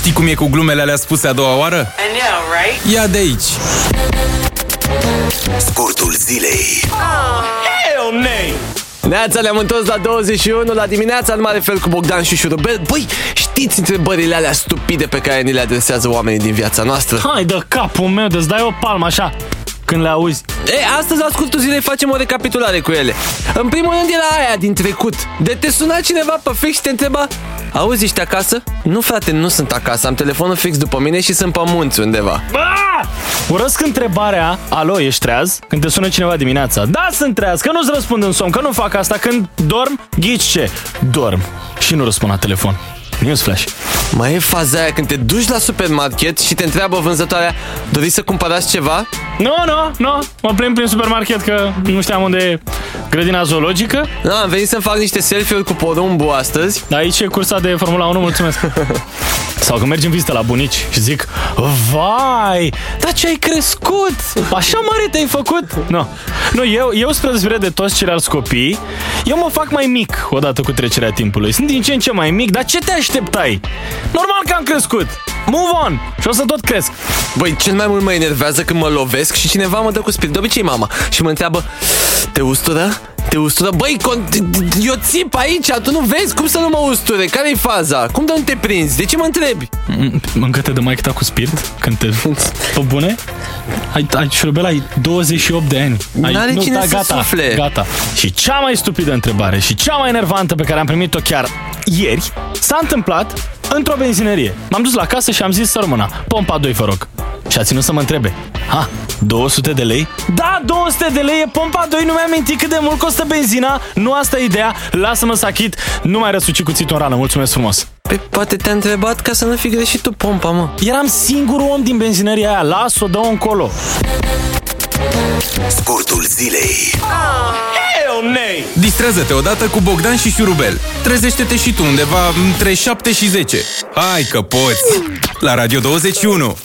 Știi cum e cu glumele alea spuse a doua oară? I know, right? Ia de aici! Scurtul zilei. Hell nay! Neața, ne-am întors la 21 la dimineața, în mare fel cu Bogdan și Șurubel. Băi, știți întrebările alea stupide pe care ni le adresează oamenii din viața noastră? Hai de capul meu, de-ți dai o palmă așa când le auzi. E, astăzi la scurtul zilei facem o recapitulare cu ele. În primul rând era aia din trecut. De te suna cineva pe fix și te întreba Auzi, ești acasă? Nu, frate, nu sunt acasă. Am telefonul fix după mine și sunt pe munți undeva. Ah! Urăsc întrebarea, alo, ești treaz? Când te sună cineva dimineața. Da, sunt treaz, că nu-ți răspund în somn, că nu fac asta. Când dorm, ghici ce? Dorm. Și nu răspund la telefon. Newsflash. Mai e faza aia când te duci la supermarket și te întreabă vânzătoarea Doriți să cumpărați ceva? Nu, nu, nu. Mă plimb prin supermarket că nu știam unde e grădina zoologică. Da, am venit să-mi fac niște selfie-uri cu porumbul astăzi Aici e cursa de Formula 1, mulțumesc. Sau că mergem în vizită la bunici și zic Vai, dar ce ai crescut? Așa mare te-ai făcut? Nu, nu eu, eu spre deosebire de toți ceilalți copii Eu mă fac mai mic odată cu trecerea timpului Sunt din ce în ce mai mic, dar ce te așteptai? Normal că am crescut Move on! Și o să tot cresc Băi, cel mai mult mă enervează când mă lovesc și cineva mă dă cu spirit, de obicei mama, și mă întreabă Te ustură? Te ustură? Băi, con- eu țip aici, tu nu vezi cum să nu mă usture? Care-i faza? Cum de nu te prinzi? De ce mă întrebi? Mm, Încă te dă mai cu spirit? Când te... Pe bune? Ai, ai, Șurubel, ai 28 de ani. Ai, N-are cine da, să gata, sufle. Gata. Și cea mai stupidă întrebare și cea mai enervantă pe care am primit-o chiar ieri s-a întâmplat într-o benzinărie. M-am dus la casă și am zis să rămână. Pompa 2, vă rog. Și a ținut să mă întrebe. Ha, 200 de lei? Da, 200 de lei e pompa 2, nu mi-am mintit cât de mult costă benzina. Nu asta e ideea, lasă-mă să achit. Nu mai răsuci cuțitul în rană, mulțumesc frumos. Pe poate te-a întrebat ca să nu fi greșit tu pompa, mă. Eram singurul om din benzinăria aia, las-o, dă-o încolo. Scurtul zilei. Hell nay! Distrează-te odată cu Bogdan și Șurubel. Trezește-te și tu undeva între 7 și 10. Hai că poți! La Radio 21!